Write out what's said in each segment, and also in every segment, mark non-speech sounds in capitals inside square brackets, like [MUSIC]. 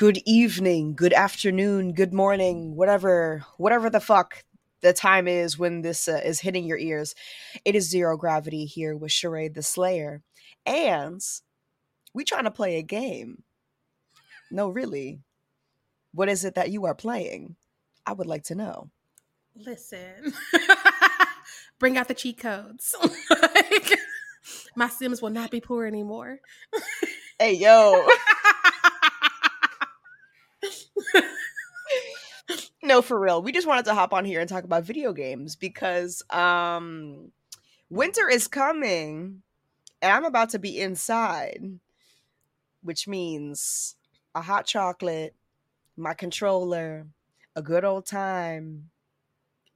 Good evening, good afternoon, good morning, whatever, whatever the fuck the time is when this uh, is hitting your ears. It is Xero Gravity here with Sharai the Slayer, and we trying to play a game. No, really. What is it that you are playing? I would like to know. Listen, [LAUGHS] bring out the cheat codes. [LAUGHS] like, [LAUGHS] my Sims will not be poor anymore. Hey, yo. No, for real. We just wanted to hop on here and talk about video games because um winter is coming and I'm about to be inside, which means a hot chocolate, my controller, a good old time,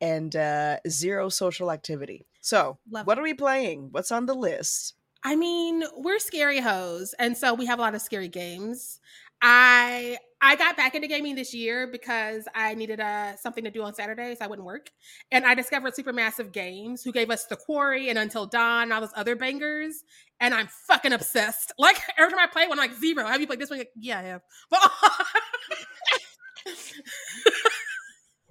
and uh zero social activity. So, Love what it. are we playing? What's on the list? I mean, we're scary hoes, and so we have a lot of scary games. I I got back into gaming this year because I needed uh, something to do on Saturdays. I wouldn't work, and I discovered Supermassive Games, who gave us The Quarry and Until Dawn, and all those other bangers. And I'm fucking obsessed. [LAUGHS] Like every time I play one, I'm like Xero. Have you played this one? Like, yeah, I have. But [LAUGHS]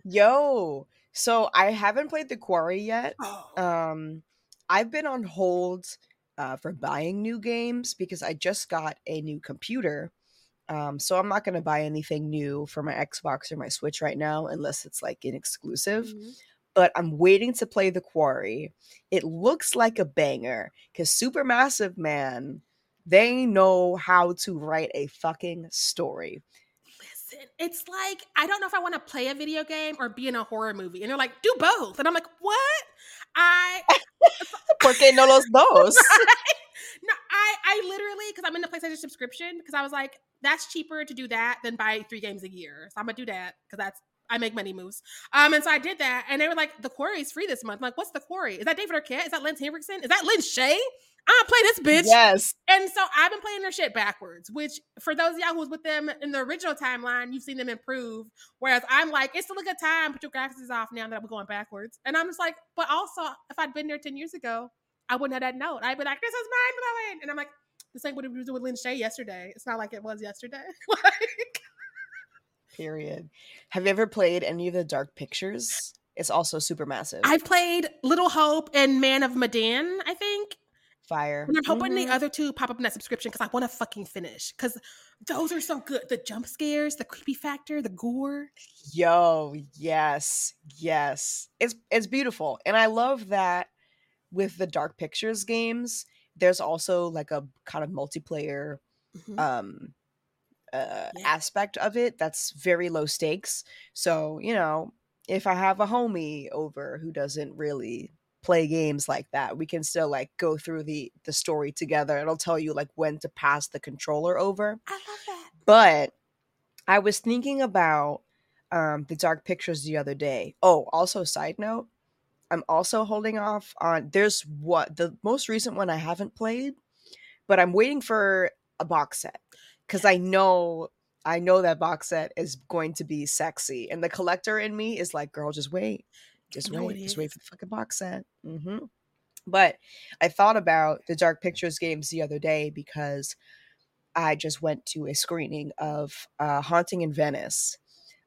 Yo, so I haven't played The Quarry yet. Oh. Um, I've been on hold uh, for buying new games because I just got a new computer. Um, so I'm not going to buy anything new for my Xbox or my Switch right now unless it's like an exclusive. Mhm. But I'm waiting to play The Quarry. It looks like a banger because Supermassive Man, they know how to write a fucking story. Listen, it's like I don't know if I want to play a video game or be in a horror movie, and they're like, do both, and I'm like, what? I [LAUGHS] Porque no los [LAUGHS] dos? no, I I literally because I'm in the PlayStation subscription because I was like, that's cheaper to do that than buy three games a year, so I'm gonna do that because that's I make money moves. Um, and so I did that, and they were like, the quarry is free this month. I'm like, what's the quarry? Is that David Arquette? Is that Lynn Henriksen? Is that Lin Shaye? I play this bitch. Yes. And so I've been playing their shit backwards, which for those of y'all who was with them in the original timeline, you've seen them improve. Whereas I'm like, it's still a good time, but your graphics is off now that I'm going backwards. And I'm just like, but also, if I'd been there 10 years ago, I wouldn't have that note. I'd be like, this is mind blowing. And I'm like, this ain't what we was doing with Lin Shaye yesterday. It's not like it was yesterday. [LAUGHS] like, Period. Have you ever played any of the Dark Pictures? It's also Supermassive. I've played Little Hope and Man of Medan, I think. Fire. And I'm hoping Mhm. the other two pop up in that subscription because I want to fucking finish. Because those are so good. The jump scares, the creepy factor, the gore. Yo, yes, yes. It's it's beautiful, and I love that with the Dark Pictures games. There's also like a kind of multiplayer Mhm. um uh Yeah. aspect of it that's very low stakes. So, you know, if I have a homie over who doesn't really play games like that, we can still like go through the the story together. It'll tell you like when to pass the controller over. I love that. But I was thinking about um, the Dark Pictures the other day. Oh, also, side note, I'm also holding off on. There's what the most recent one I haven't played, but I'm waiting for a box set because I know I know that box set is going to be sexy, and the collector in me is like, "Girl, just wait, just know wait, just wait for the fucking box set." hmm But I thought about the Dark Pictures games the other day because I just went to a screening of uh, Haunting in Venice,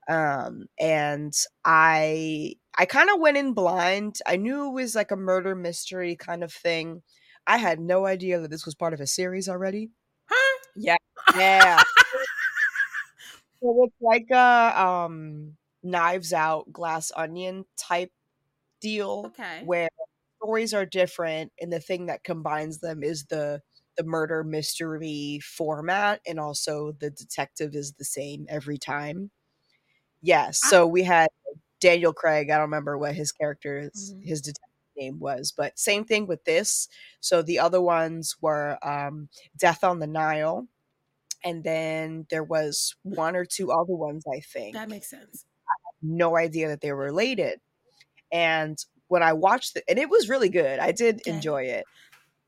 um, and I I kind of went in blind. I knew it was like a murder mystery kind of thing. I had no idea that this was part of a series already. Huh? Yeah, yeah. [LAUGHS] so it's like a um, Knives Out, Glass Onion type deal Okay. where stories are different and the thing that combines them is the the murder mystery format and also the detective is the same every time yes Ah. so we had daniel craig i don't remember what his character's Mhm. his detective name was but same thing with this so the other ones were um death on the nile and then there was one or two other ones i think That makes sense. no idea that they were related. And when I watched it, and it was really good. I did Okay. enjoy it.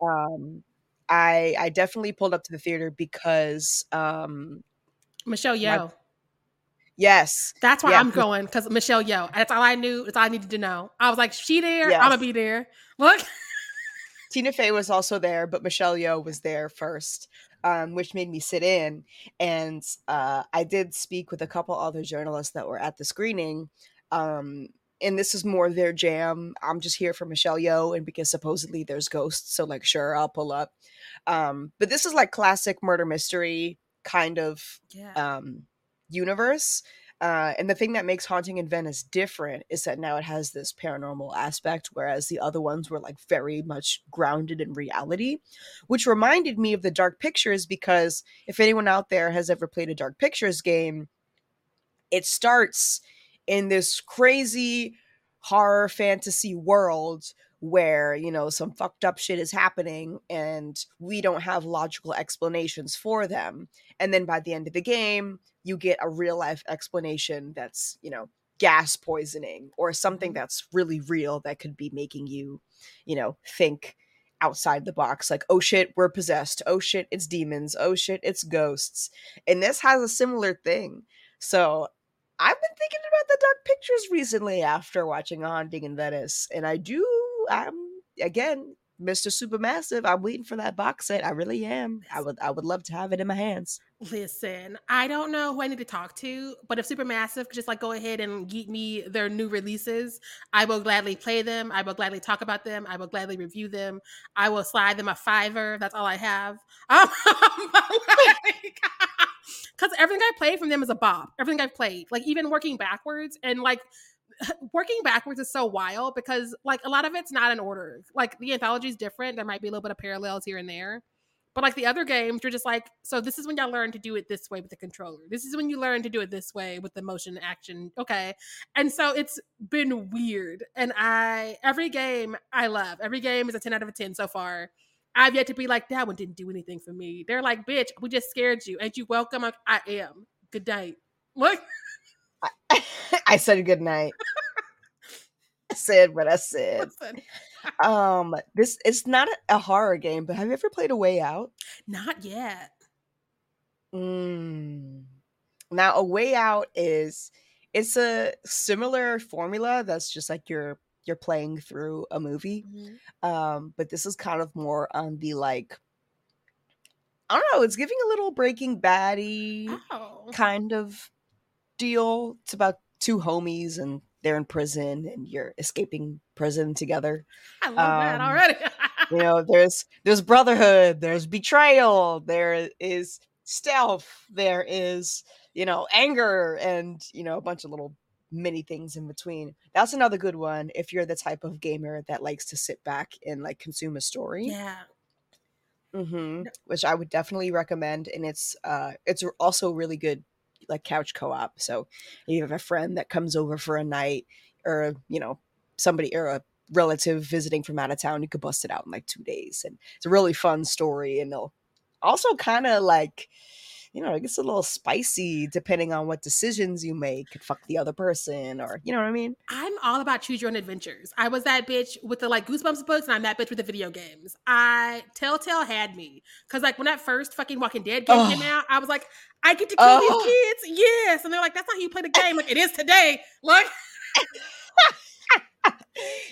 Um, I I definitely pulled up to the theater because um, Michelle Yeoh. Yes, That's why yeah. I'm going because Michelle Yeoh. That's all I knew. That's all I needed to know. I was like, she there. Yes. I'm gonna be there. Look. [LAUGHS] Tina Fey was also there, but Michelle Yeoh was there first, um, which made me sit in. And uh, I did speak with a couple other journalists that were at the screening. Um, and this is more their jam. I'm just here for Michelle Yeoh, and because supposedly there's ghosts, so like, sure, I'll pull up. Um, but this is like classic murder mystery kind of Yeah. Universe. Uh, and the thing that makes Haunting in Venice different is that now it has this paranormal aspect, whereas the other ones were like very much grounded in reality, which reminded me of the Dark Pictures because if anyone out there has ever played a Dark Pictures game, it starts in this crazy horror fantasy world where you know some fucked up shit is happening and we don't have logical explanations for them and then by the end of the game you get a real life explanation that's you know gas poisoning or something mm-hmm. that's really real that could be making you you know think outside the box like oh shit we're possessed. Oh shit it's demons. Oh shit it's ghosts. And this has a similar thing. So i've been thinking about the dark pictures recently after watching haunting in venice and i do i'm again mr supermassive i'm waiting for that box set i really am. I would i would love to have it in my hands Listen, I don't know who I need to talk to, but if Supermassive could just like go ahead and get me their new releases, I will gladly play them. I will gladly talk about them. I will gladly review them. I will slide them a fiver. That's all I have. [LAUGHS] Um, because [LAUGHS] everything I played from them is a bop. Everything I've played, like even working backwards and like [LAUGHS] working backwards is so wild because like a lot of it's not in order. Like the anthology is different. There might be a little bit of parallels here and there. But like the other games, you're just like, so this is when y'all learn to do it this way with the controller. This is when you learn to do it this way with the motion action. Okay. And so it's been weird. And I every game I love. Every game is a 10 out of a 10 so far. I've yet to be like, that one didn't do anything for me. They're like, bitch, we just scared you. Ain't you welcome? Like, I am. Good night. Look, [LAUGHS] i said good night [LAUGHS] i said what i said listen. Um this it's not a, horror game but have you ever played a way out Not yet. Mm. Now, a way out is it's a similar formula that's just like you're you're playing through a movie. Um, but this is kind of more on the like I don't know, it's giving a little breaking baddie Oh. kind of deal. It's about two homies and they're in prison and you're escaping prison together. I love that Um, already. you [LAUGHS] know there's there's brotherhood there's betrayal there is stealth there is you know anger and you know a bunch of little many things in between that's another good one if you're the type of gamer that likes to sit back and like consume a story yeah. hmm which i would definitely recommend and it's uh it's also really good like couch co-op. So you have a friend that comes over for a night or you know somebody or a relative visiting from out of town you could bust it out in like two days. And it's a really fun story and they'll also kind of like you know, it gets a little spicy depending on what decisions you make. Could fuck the other person, or you know what I mean. I'm all about choose your own adventures. I was that bitch with the like Goosebumps books, and I'm that bitch with the video games. I Telltale had me because like when that first fucking Walking Dead game Oh. came out, I was like, I get to kill Oh. these kids, yes, and they're like, that's not how you play the game. Like it is today. Like [LAUGHS]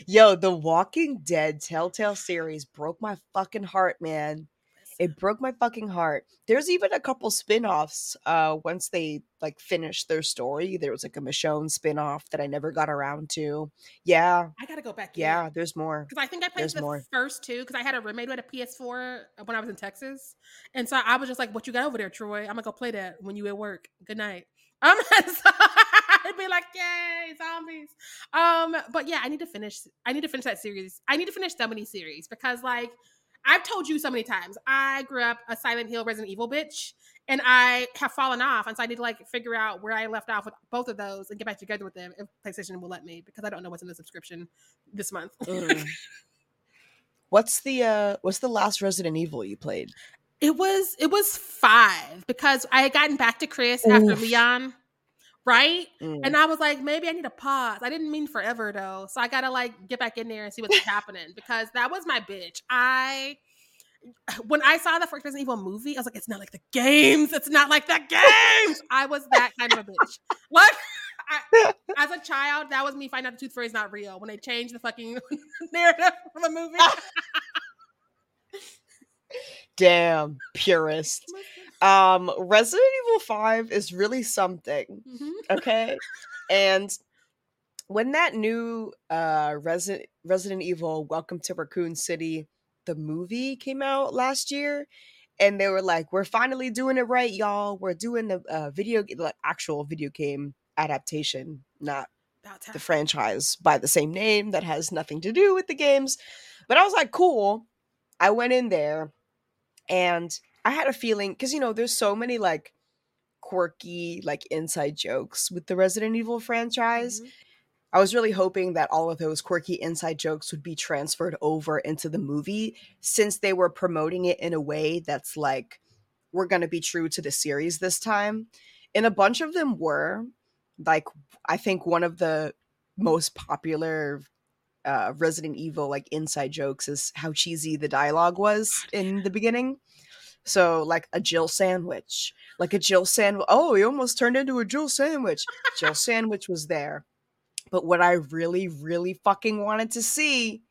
Yo, the Walking Dead Telltale series broke my fucking heart, man. It broke my fucking heart. There's even a couple spin-offs uh once they like finished their story. There was like a Michonne spin-off that I never got around to. Yeah, I gotta go back. yeah, there's more. Because I think I played There's the more. first two because I had a roommate who had a PS4 when I was in Texas. And so I was just like, What you got over there, Troy? I'm gonna go play that when you at work. Good night. [LAUGHS] Um so I'd be like, Yay, zombies. Um, but yeah, I need to finish I need to finish that series. I need to finish so many series because like I've told you so many times, I grew up a Silent Hill Resident Evil bitch. And I have fallen off, and so I need to like figure out where I left off with both of those and get back together with them if PlayStation will let me because I don't know what's in the subscription this month. Mm. [LAUGHS] What's the uh what's the last Resident Evil you played? It was it was five because I had gotten back to Chris after Leon, right? Mm. And I was like, maybe I need a pause. I didn't mean forever though, so I gotta like get back in there and see what's happening because that was my bitch. I when I saw the first Resident Evil movie, I was like, it's not like the games. It's not like the games. I was that kind of a bitch. [LAUGHS] What? I, as a child, that was me finding out the Tooth Fairy is not real when they changed the fucking [LAUGHS] narrative of the movie. [LAUGHS] Damn, purist. Um Resident Evil 5 is really something. Mhm. okay and when that new uh resident resident evil welcome to raccoon city the movie came out last year and they were like we're finally doing it right y'all we're doing the uh, video like actual video game adaptation not the franchise by the same name that has nothing to do with the games but i was like cool i went in there and i had a feeling because you know there's so many like quirky like inside jokes with the resident evil franchise Mhm. I was really hoping that all of those quirky inside jokes would be transferred over into the movie since they were promoting it in a way that's like, we're going to be true to the series this time. And a bunch of them were. Like, I think one of the most popular uh, Resident Evil like inside jokes is how cheesy the dialogue was in the beginning. So, like a Jill sandwich, like a Jill sandwich. Oh, he almost turned into a Jill sandwich. Jill sandwich was there. But what I really, really fucking wanted to see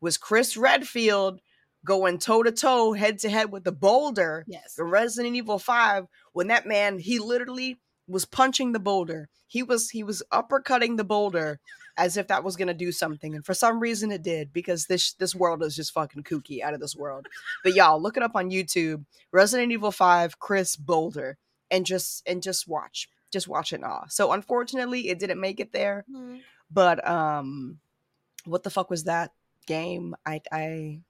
was Chris Redfield going toe to toe, head to head with the boulder Yes. The Resident Evil 5 when that man he literally was punching the boulder. He was he was uppercutting the boulder as if that was gonna do something. And for some reason it did, because this this world is just fucking kooky out of this world. But y'all look it up on YouTube, Resident Evil 5, Chris Boulder, and just and just watch. Just watch it all. So unfortunately it didn't make it there. Mhm. But um what the fuck was that game? I I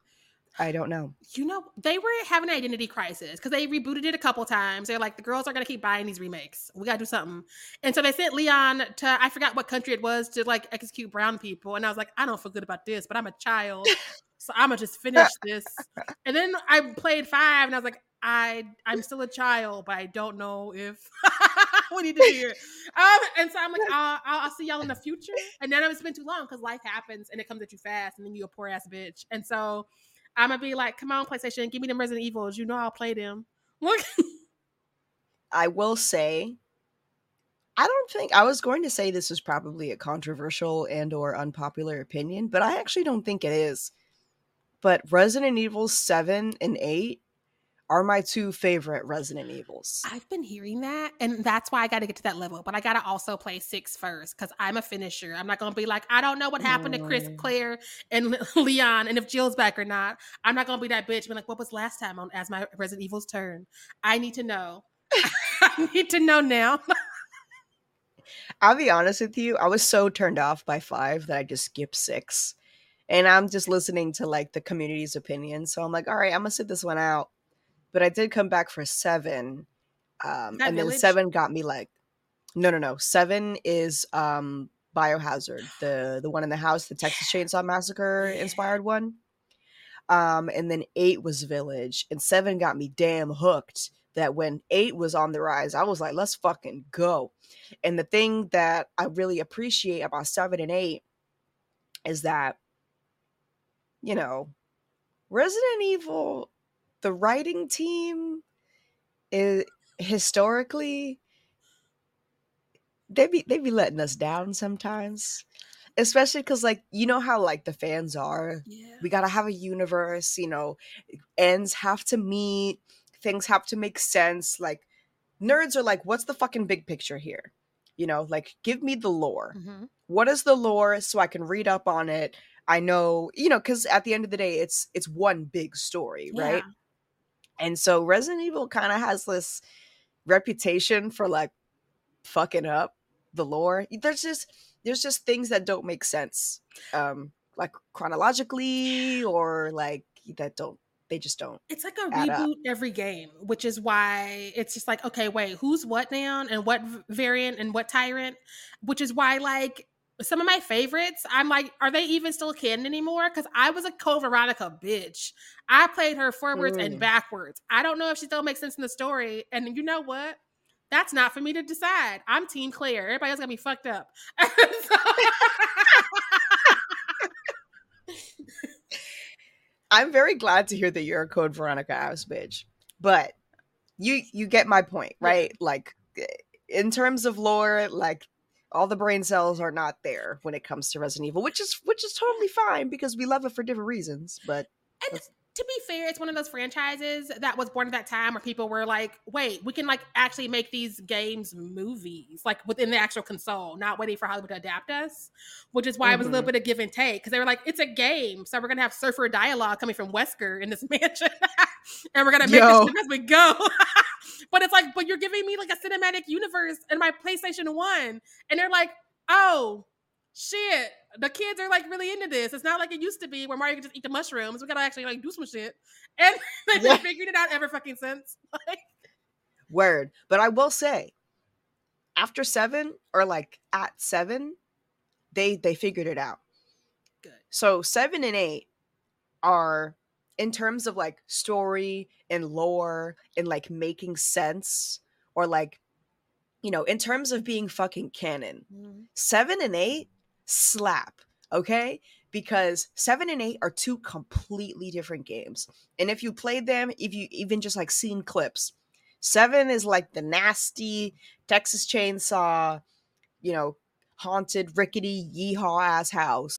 I don't know. You know, they were having an identity crisis because they rebooted it a couple times. They're like, the girls are going to keep buying these remakes. We got to do something. And so they sent Leon to, I forgot what country it was, to like execute brown people. And I was like, I don't feel good about this, but I'm a child. [LAUGHS] so I'm going to just finish this. And then I played five and I was like, I, I'm still a child, but I don't know if [LAUGHS] we need to be here. Um, and so I'm like, I'll, I'll, I'll see y'all in the future. And then it's been too long because life happens and it comes at you fast, and then you a poor ass bitch. And so I'm gonna be like, come on, PlayStation, give me them Resident Evils. You know I'll play them. [LAUGHS] I will say I don't think I was going to say this is probably a controversial and or unpopular opinion, but I actually don't think it is. But Resident Evil 7 and 8 are my two favorite Resident Evils. I've been hearing that, and that's why I got to get to that level. But I got to also play six first because I'm a finisher. I'm not gonna be like, I don't know what happened to Chris, Mm. Claire, and [LAUGHS] Leon, and if Jill's back or not. I'm not gonna be that bitch. Be like, what was last time on as my Resident Evil's turn? I need to know. [LAUGHS] I need to know now. [LAUGHS] I'll be honest with you, I was so turned off by 5 that I just skipped 6. And I'm just listening to like the community's opinion. So I'm like, all right, I'm gonna sit this one out. But I did come back for seven. Um, and then seven got me like, no, no, no. Seven is um Biohazard, the the one in the house, the Texas Chainsaw Massacre inspired one. Um, and then eight was Village, and seven got me damn hooked that when eight was on the rise, I was like, let's fucking go. And the thing that I really appreciate about seven and eight is that, you know, Resident Evil, the writing team is historically they be they be letting us down sometimes especially because like you know how like the fans are Yeah. we gotta have a universe you know ends have to meet things have to make sense like nerds are like what's the fucking big picture here you know like give me the lore Mhm. what is the lore so i can read up on it i know you know because at the end of the day it's it's one big story right Yeah. And so resident evil kind of has this reputation for like fucking up the lore there's just there's just things that don't make sense um like chronologically or like that don't they just don't It's like a add up. reboot every game, which is why it's just like, okay, wait, who's what now and what variant and what tyrant? Which is why, like, some of my favorites, I'm like, are they even still canon anymore? Because I was a Code Veronica bitch. I played her forwards and Mm. backwards. I don't know if she still makes sense in the story. And you know what? That's not for me to decide. I'm Team Claire. Everybody else got be fucked up. So- [LAUGHS] i'm very glad to hear that you're a code veronica ass bitch but you you get my point Yeah. right like eh, in terms of lore like all the brain cells are not there when it comes to resident evil which is which is totally fine because we love it for different reasons but And to be fair, it's one of those franchises that was born at that time where people were like, wait, we can like actually make these games movies, like within the actual console, not waiting for Hollywood to adapt us, which is why it was a little mm-hmm. bit of give and take. Cause they were like, it's a game. So we're gonna have surfer dialogue coming from Wesker in this [LAUGHS] mansion. and we're gonna make Yo. this as we go. [LAUGHS] but it's like, but you're giving me like a cinematic universe in my PlayStation 1. And they're like, oh, shit, the kids are like really into this. It's not like it used to be where Mario could just eat the mushrooms. We gotta actually like do some shit. [LAUGHS] And they've Yeah. figured it out ever fucking since. [LAUGHS] Like, Word. But I will say, after seven or like at seven, they they figured it out. Good. So seven and eight are in terms of like story and lore and like making sense or like you know in terms of being fucking canon mm-hmm. seven and eight slap okay? Because seven and eight are two completely different games. And if you played them if you even just like seen clips seven is like the nasty texas chainsaw you know haunted rickety yeehaw ass house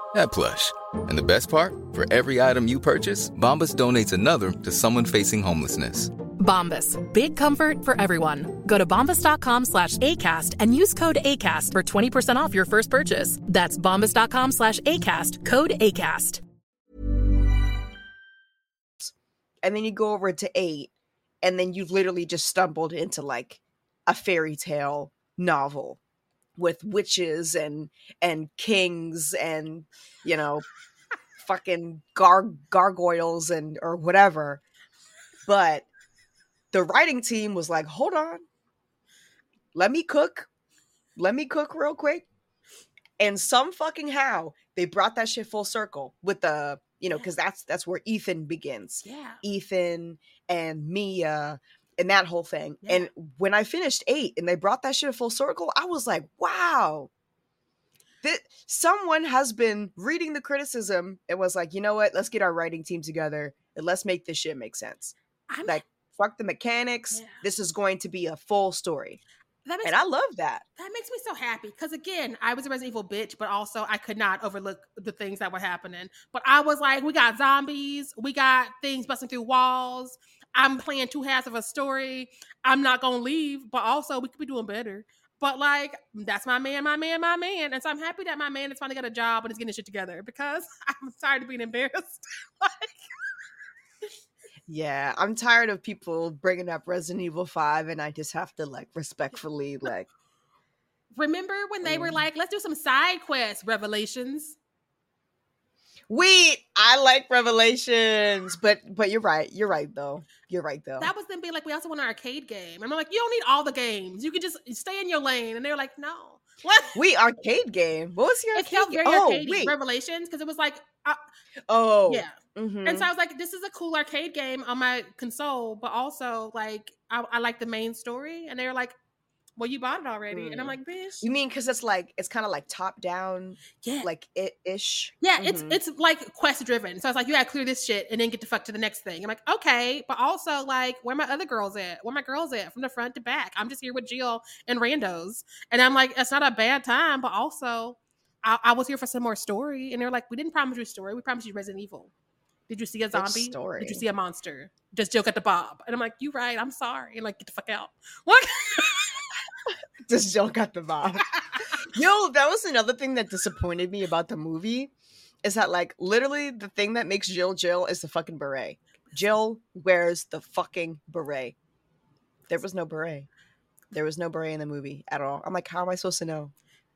that plush. And the best part? For every item you purchase, Bombas donates another to someone facing homelessness. Bombas. Big comfort for everyone. Go to bombas.com slash ACAST and use code ACAST for 20% off your first purchase. That's bombas.com slash ACAST. Code ACAST. and then you go over to eight and then you've literally just stumbled into like a fairy tale novel with witches and and kings and you know fucking gar- gargoyles and or whatever. But the writing team was like hold on. Let me cook. Let me cook real quick. And some fucking how they brought that shit full circle with the you know because that's that's where ethan begins. Yeah. ethan and mia and that whole thing Yeah. and when i finished eight and they brought that shit a full circle i was like wow that someone has been reading the criticism and was like you know what let's get our writing team together and let's make this shit make sense I'm like fuck the mechanics Yeah. this is going to be a full story that makes and i love that that makes me so happy because again, I was a Resident Evil bitch, but also I could not overlook the things that were happening. But I was like, we got zombies, we got things busting through walls. I'm playing two halves of a story. I'm not gonna leave, but also we could be doing better. But like, that's my man, my man, my man, and so I'm happy that my man has finally got a job and is getting shit together because [LAUGHS] I'm tired of being embarrassed. [LAUGHS] like, yeah i'm tired of people bringing up resident evil 5 and i just have to like respectfully like remember when they were Mm. like, let's do some side quests, revelations. Wait, I like Revelations, but but you're right. You're right though. You're right though. That was them being like, we also want an arcade game. And I'm like, you don't need all the games. You can just stay in your lane. And they're like, no. [LAUGHS] What? Wait, arcade game. What was your It arcade felt game? very Oh, arcadey. wait. Revelations, because it was like, uh, Oh, yeah. mhm. And so I was like, this is a cool arcade game on my console, but also like, I, I like the main story. And they were like, well, you bought it already. And I'm Mm. like, bitch. you mean because it's like it's kind of like top down, yeah. like it ish. Yeah, it's Mhm. it's like quest driven. So I was like, you gotta clear this shit and then get the fuck to the next thing. I'm like, okay, but also like, where my other girls at? Where my girls at? From the front to back. I'm just here with Jill and Randos, and I'm like, it's not a bad time, but also, I, I was here for some more story. And they're like, we didn't promise you a story. We promised you Resident Evil. Did you see a zombie? story? Did you see a monster? Does Jill get the bob? And I'm like, you right. I'm sorry. And like, get the fuck out. [LAUGHS] What? Just Jill got the vibe. Yo, [LAUGHS] that was another thing that disappointed me about the movie. Is that like literally the thing that makes Jill Jill is the fucking beret. Jill wears the fucking beret. There was no beret. There was no beret in the movie at all. I'm like, how am I supposed to know?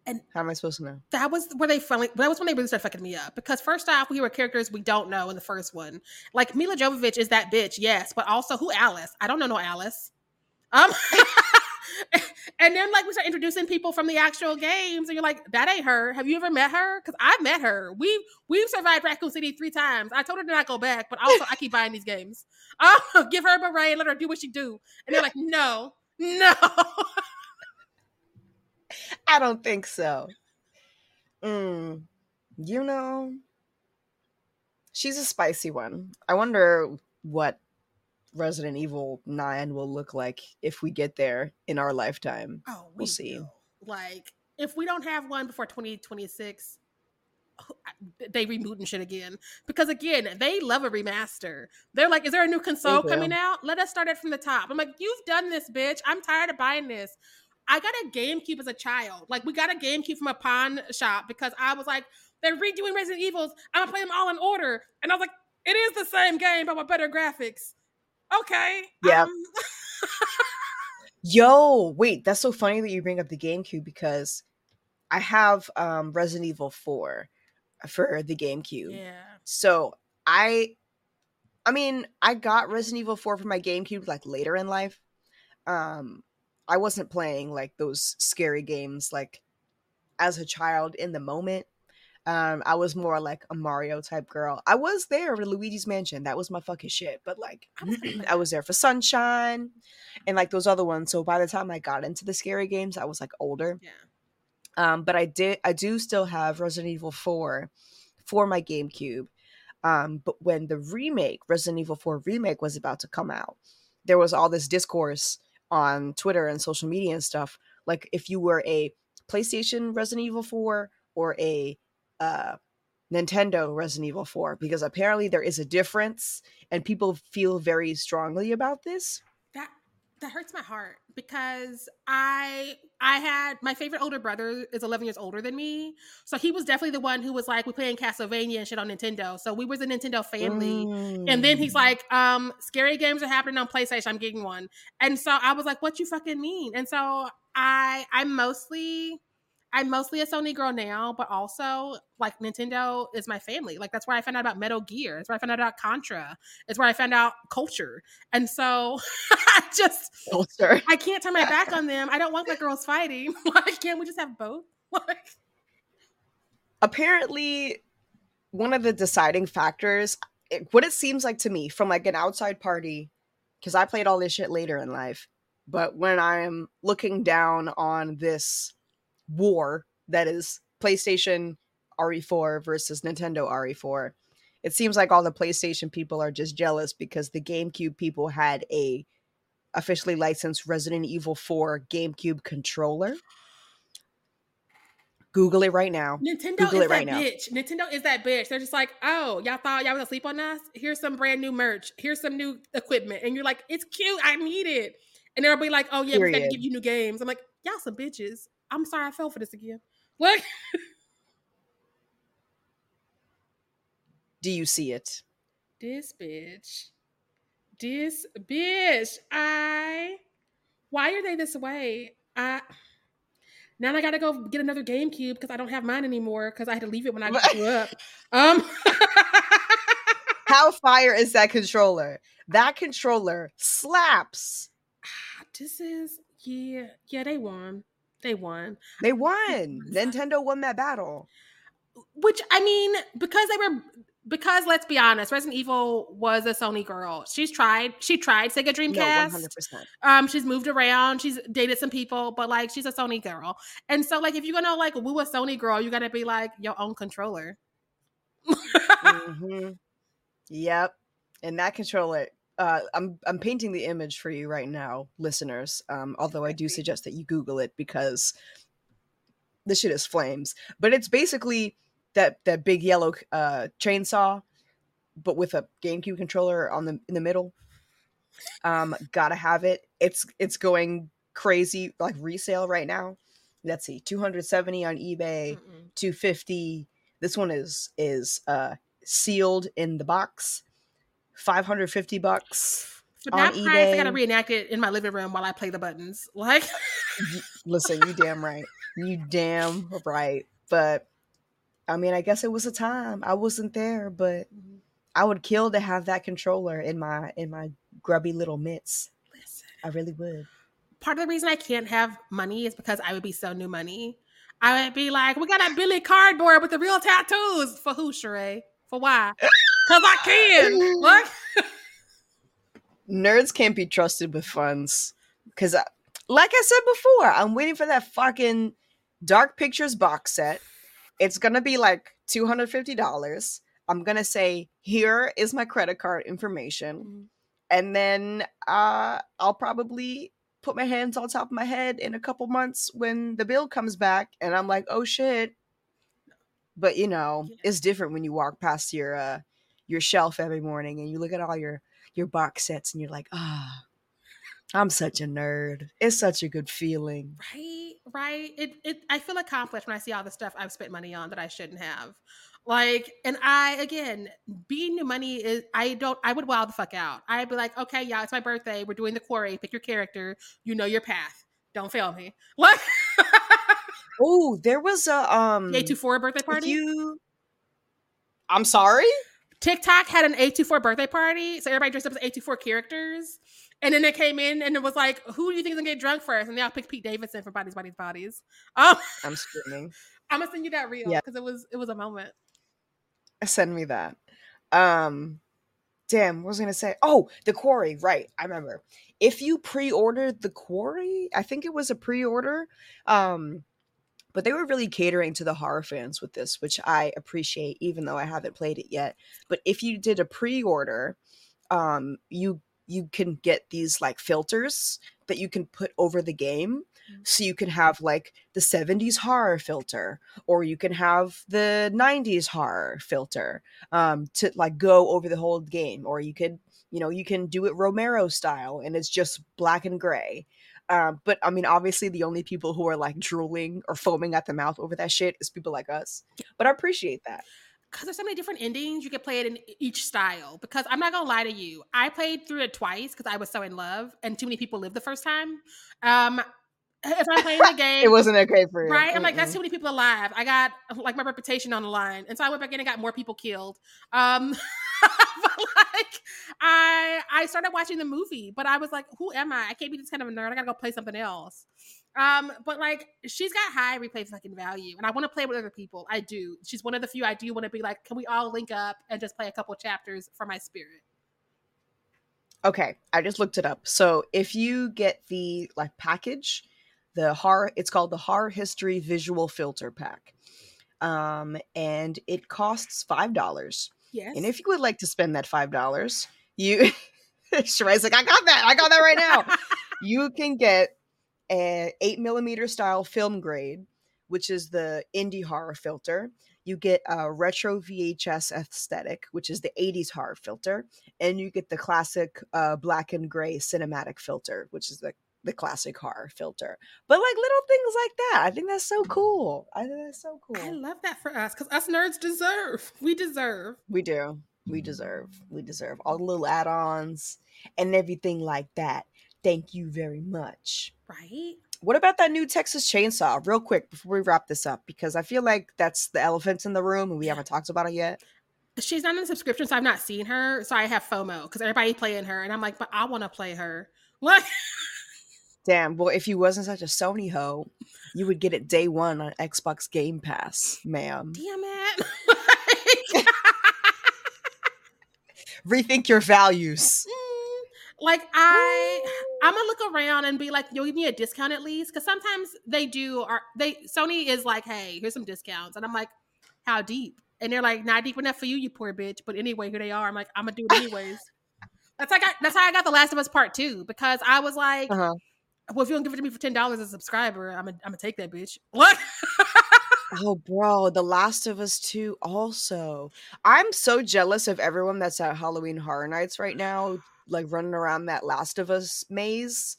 And- how am I supposed to know? that was where they finally that was when they really started fucking me up because first off we were characters we don't know in the first one like Milla Jovovich is that bitch yes but also who Alice I don't know no Alice um [LAUGHS] [LAUGHS] and then like we start introducing people from the actual games and you're like that ain't her. Have you ever met her? Because I've met her. We've we've survived Raccoon City three times. I told her to not go back but also I keep buying these games. Um, [LAUGHS] give her a beret and let her do what she do. And they're like no. No. [LAUGHS] I don't think so. Mm, you know, she's a spicy one. I wonder what Resident Evil 9 will look like if we get there in our lifetime. Oh, We'll see. will. Like, if we don't have one before 2026, they rebooting shit again. Because again, they love a remaster. They're like, is there a new console coming out? Let us start it from the top. I'm like, you've done this, bitch. I'm tired of buying this. I got a GameCube as a child. Like, we got a GameCube from a pawn shop because I was like, they're redoing Resident Evils. I'm gonna play them all in order. And I was like, it is the same game, but with better graphics. Okay. Yeah. um, [LAUGHS] Yo, wait, that's so funny that you bring up the GameCube because I have um Resident Evil 4 for the GameCube. yeah. So I I mean, I got Resident Evil 4 for my GameCube like later in life. Um I wasn't playing like those scary games like as a child in the moment. Um I was more like a Mario type girl. I was there with Luigi's Mansion. That was my fucking shit. But like I was like [CLEARS THROAT] I was there for Sunshine and like those other ones. So by the time I got into the scary games, I was like older. Yeah. Um, but I did I do still have Resident Evil 4 for my GameCube. Um, but when the remake, Resident Evil 4 remake was about to come out, there was all this discourse on Twitter and social media and stuff. Like if you were a PlayStation Resident Evil 4 or a uh Nintendo Resident Evil 4, because apparently there is a difference and people feel very strongly about this. That that hurts my heart because I I had my favorite older brother is 11 years older than me. So he was definitely the one who was like we playing Castlevania and shit on Nintendo. So we was a Nintendo family. Mm. And then he's mm. like um scary games are happening on PlayStation. I'm getting one. And so I was like what you fucking mean? And so I I'm mostly I'm mostly a Sony girl now, but also like Nintendo is my family. Like that's where I found out about Metal Gear. It's where I found out about Contra. It's where I found out culture. And so [LAUGHS] I just culture. I can't turn my [LAUGHS] back on them. I don't want my girls fighting. [LAUGHS] Like, can't we just have both? Like apparently one of the deciding factors, it, what it seems like to me from like an outside party, because I played all this shit later in life. But when I'm looking down on this war that is PlayStation RE4 versus Nintendo RE4. It seems like all the PlayStation people are just jealous because the GameCube people had a officially licensed Resident Evil 4 GameCube controller. Google it right now. Nintendo Google is right that now. bitch. Nintendo is that bitch. They're just like, oh, y'all thought y'all was asleep on us? Here's some brand new merch. Here's some new equipment. And you're like, it's cute. I need it. And they'll be like, oh yeah, Period. we got to give you new games. I'm like, y'all some bitches. I'm sorry I fell for this again. What? [LAUGHS] Do you see it? This bitch. This bitch. I. Why are they this way? I. Now I gotta go get another GameCube because I don't have mine anymore because I had to leave it when I grew up. Um. [LAUGHS] How fire is that controller? That controller slaps. [SIGHS] This is yeah, yeah. They won. They won. They won. Nintendo won that battle. Which I mean, because they were because let's be honest, Resident Evil was a Sony girl. She's tried. She tried Sega Dreamcast. No, 100%. Um, she's moved around. She's dated some people, but like she's a Sony girl. And so, like, if you're gonna like woo a Sony girl, you gotta be like your own controller. mm-hmm. Yep. And that controller, uh, I'm I'm painting the image for you right now, listeners. Um, although I do suggest that you Google it because this shit is flames. But it's basically that that big yellow uh, chainsaw, but with a GameCube controller on the in the middle. Um, gotta have it. It's it's going crazy like resale right now. Let's see, 270 on eBay, Mm-mm. 250. This one is is uh sealed in the box 550 bucks on that eBay. Price, I gotta reenact it in my living room while I play the buttons. [LAUGHS] Like, listen, you damn right, you damn right. But I mean, I guess it was a time I wasn't there, but. I would kill to have that controller in my in my grubby little mitts. Listen, I really would. Part of the reason I can't have money is because I would be so new money. I would be like, we got a Billy cardboard with the real tattoos. For who, Sheree? For why? Because I can. What? [LAUGHS] Nerds can't be trusted with funds. Because, like I said before, I'm waiting for that fucking Dark Pictures box set. It's going to be like $250. I'm going to say, here is my credit card information. Mm-hmm. And then uh, I'll probably put my hands on top of my head in a couple months when the bill comes back and I'm like, oh shit. But you know, yeah. it's different when you walk past your uh your shelf every morning and you look at all your your box sets and you're like, ah, I'm such a nerd. It's such a good feeling. Right, right. It it I feel accomplished when I see all the stuff I've spent money on that I shouldn't have. Like, and I again, being new money is I don't I would wow the fuck out. I'd be like, okay, yeah, it's my birthday. We're doing the quarry. Pick your character. You know your path. Don't fail me. [LAUGHS] What? oh, there was a um A two four birthday party. You, I'm sorry. TikTok had an A24 birthday party, so everybody dressed up as A24 characters. And then they came in and it was like, who do you think is gonna get drunk first? And they all picked Pete Davidson for Bodies, Bodies, Bodies. [LAUGHS] Um, I'm screaming. I'm gonna send you that reel because yeah. it was it was a moment. Send me that. Um damn, what was I gonna say? Oh, the quarry, right. I remember. If you pre-ordered the quarry, I think it was a pre-order. Um but they were really catering to the horror fans with this, which I appreciate, even though I haven't played it yet. But if you did a pre-order, um, you you can get these like filters that you can put over the game. Mm-hmm. So you can have like the 70s horror filter, or you can have the 90s horror filter um, to like go over the whole game, or you could You know, you can do it Romero style and it's just black and gray. Um, but I mean, obviously, the only people who are like drooling or foaming at the mouth over that shit is people like us. But I appreciate that. because there's so many different endings you can play it in each style because i'm not gonna lie to you i played through it twice because i was so in love and too many people lived the first time. Um if i'm playing the [LAUGHS] game It wasn't okay for you, right? I'm like that's too many people alive. I got like my reputation on the line and so i went back in and got more people killed. Um [LAUGHS] [LAUGHS] but like i i started watching the movie but i was like who am i i can't be this kind of a nerd i gotta go play something else um, but like she's got high replay fucking value, and I want to play with other people. I do. She's one of the few I do want to be like, can we all link up and just play a couple chapters for my spirit? Okay, I just looked it up. So if you get the like package, the horror, it's called the Horror History Visual Filter Pack, um, and it costs five dollars. Yes. And if you would like to spend that five dollars, you [LAUGHS] Sharai's like, I got that, I got that right now. [LAUGHS] you can get a eight millimeter style film grade, which is the indie horror filter. You get a retro VHS aesthetic, which is the 80s horror filter, and you get the classic uh, black and gray cinematic filter, which is the the classic horror filter. But like little things like that, I think that's so cool. I think that's so cool. I love that for us because us nerds deserve. We deserve. We do. We mm-hmm. deserve. We deserve all the little add-ons and everything like that. Thank you very much. Right? What about that new Texas Chainsaw? Real quick before we wrap this up, because I feel like that's the elephant in the room and we haven't talked about it yet. She's not in the subscription, so I've not seen her. So I have FOMO because everybody playing her, and I'm like, but I want to play her. What? [LAUGHS] Damn, well, if you wasn't such a Sony hoe, you would get it day one on Xbox Game Pass, ma'am. Damn it! [LAUGHS] Rethink your values. like I, I'm gonna look around and be like, "You'll give me a discount at least," because sometimes they do. Or they Sony is like, "Hey, here's some discounts," and I'm like, "How deep?" And they're like, "Not deep enough for you, you poor bitch." But anyway, here they are. I'm like, "I'm gonna do it [LAUGHS] anyways." that's like I, that's how I got The Last of Us Part Two because I was like, Uh-huh. "Well, if you don't give it to me for ten dollars as a subscriber, I'm gonna I'm take that bitch." What? [LAUGHS] Oh, bro, The Last of Us 2 also. I'm so jealous of everyone that's at Halloween Horror Nights right now, like running around that Last of Us maze.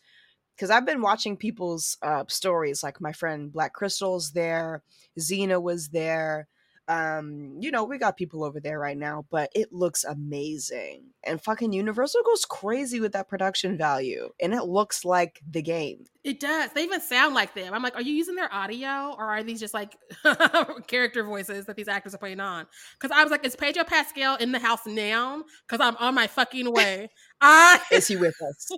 Because I've been watching people's uh, stories, like my friend Black Crystal's there, Xena was there. Um, you know, we got people over there right now, but it looks amazing. And fucking Universal goes crazy with that production value, and it looks like the game. It does. They even sound like them. I'm like, are you using their audio or are these just like [LAUGHS] character voices that these actors are putting on? Because I was like, is Pedro Pascal in the house now? Because I'm on my fucking way. [LAUGHS] I Is he with us?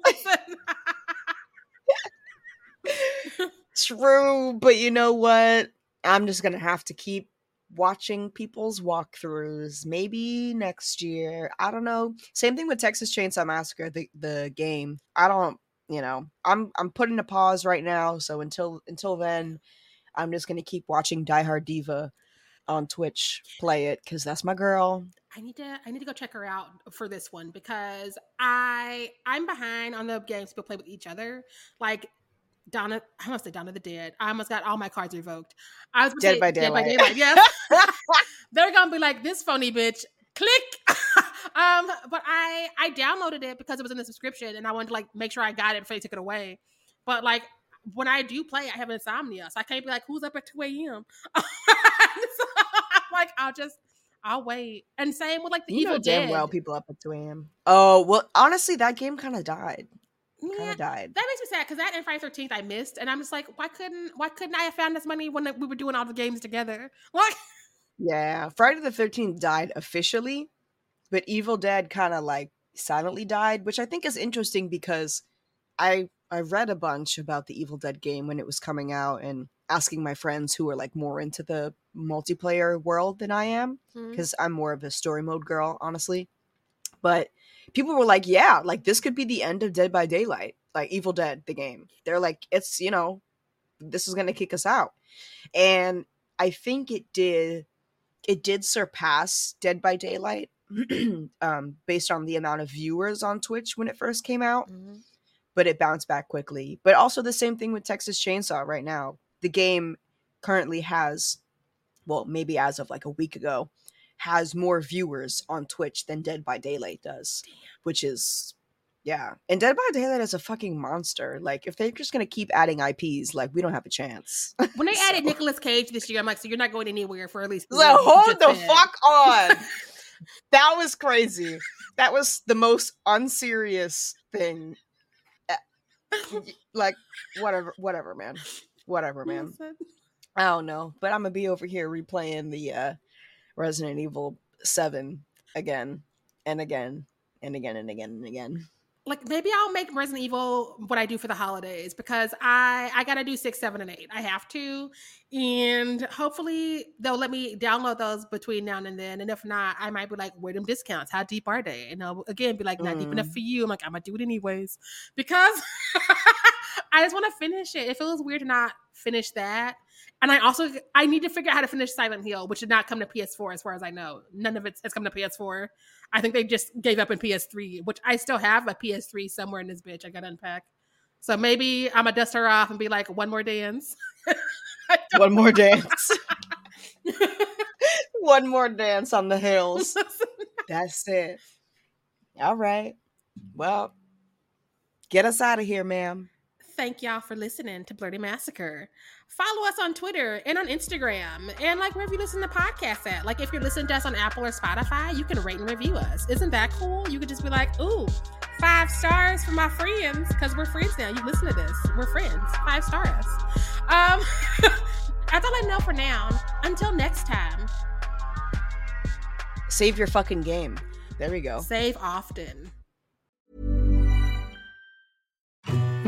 [LAUGHS] True, but you know what? I'm just gonna have to keep watching people's walkthroughs. Maybe next year. I don't know. Same thing with Texas Chainsaw Massacre, the the game. I don't, you know, I'm I'm putting a pause right now. So until until then, I'm just gonna keep watching Die Hard Diva on Twitch play it because that's my girl. I need to I need to go check her out for this one because I I'm behind on the games people play with each other. Like Donna, I must say Donna the Dead. I almost got all my cards revoked. I was Dead say by Dead by Daylight. Yes, [LAUGHS] they're gonna be like this phony bitch. Click. [LAUGHS] um, but I I downloaded it because it was in the subscription, and I wanted to like make sure I got it before they took it away. But like when I do play, I have insomnia, so I can't be like, "Who's up at two a.m." [LAUGHS] so I'm like, I'll just I'll wait. And same with like the You Evil know damn Dead. well people up at 2 a.m. Oh well, honestly, that game kind of died. Kind of died. That makes me sad because that and Friday Thirteenth I missed, and I'm just like, why couldn't why couldn't I have found this money when we were doing all the games together? [LAUGHS] Like, Yeah, Friday the 13th died officially, but Evil Dead kind of like silently died, which I think is interesting because I I read a bunch about the Evil Dead game when it was coming out and asking my friends who are like more into the multiplayer world than I am hmm. because I'm more of a story mode girl, honestly. But people were like, yeah, like this could be the end of Dead by Daylight, like Evil Dead the game. They're like it's, you know, this is going to kick us out. And I think it did it did surpass Dead by Daylight [CLEARS THROAT] um, based on the amount of viewers on Twitch when it first came out, but it bounced back quickly. But also the same thing with Texas Chainsaw right now. The game currently has, well, maybe as of like a week ago, has more viewers on Twitch than Dead by Daylight does, which is yeah. And Dead by Daylight is a fucking monster. Like if they're just gonna keep adding IPs, like we don't have a chance. When they [LAUGHS] So- added Nicolas Cage this year, I'm like, so you're not going anywhere for at least. [LAUGHS] So hold the said. fuck on. [LAUGHS] that was crazy. That was the most unserious thing. Like whatever, whatever, man. Whatever, man. I don't know, but I'm gonna be over here replaying the uh Resident Evil Seven again and again and again and again and again. Like maybe I'll make Resident Evil what I do for the holidays because I I gotta do six, seven, and eight. I have to, and hopefully they'll let me download those between now and then. And if not, I might be like, "Where them discounts? How deep are they?" And they'll again be like, "Not deep enough Mm. for you." I'm like, "I'm gonna do it anyways," because [LAUGHS] I just want to finish it. It feels weird to not finish that. And I also I need to figure out how to finish Silent Hill, which did not come to PS4 as far as I know. None of it has come to PS4. I think they just gave up in PS3, which I still have a PS3 somewhere in this bitch. I gotta unpack. So maybe I'm gonna dust her off and be like, one more dance. [LAUGHS] One more dance. [LAUGHS] One more dance on the hills. [LAUGHS] That's it. All right. Well, get us out of here, ma'am. Thank y'all for listening to Blerdy Massacre. Follow us on Twitter and on Instagram and like wherever you listen to podcasts at. Like if you're listening to us on Apple or Spotify, you can rate and review us. Isn't that cool? You could just be like, ooh, five stars for my friends because we're friends now. You listen to this. We're friends. Five stars. Um, [LAUGHS] that's all I know for now. Until next time, Save your fucking game. There we go. save often.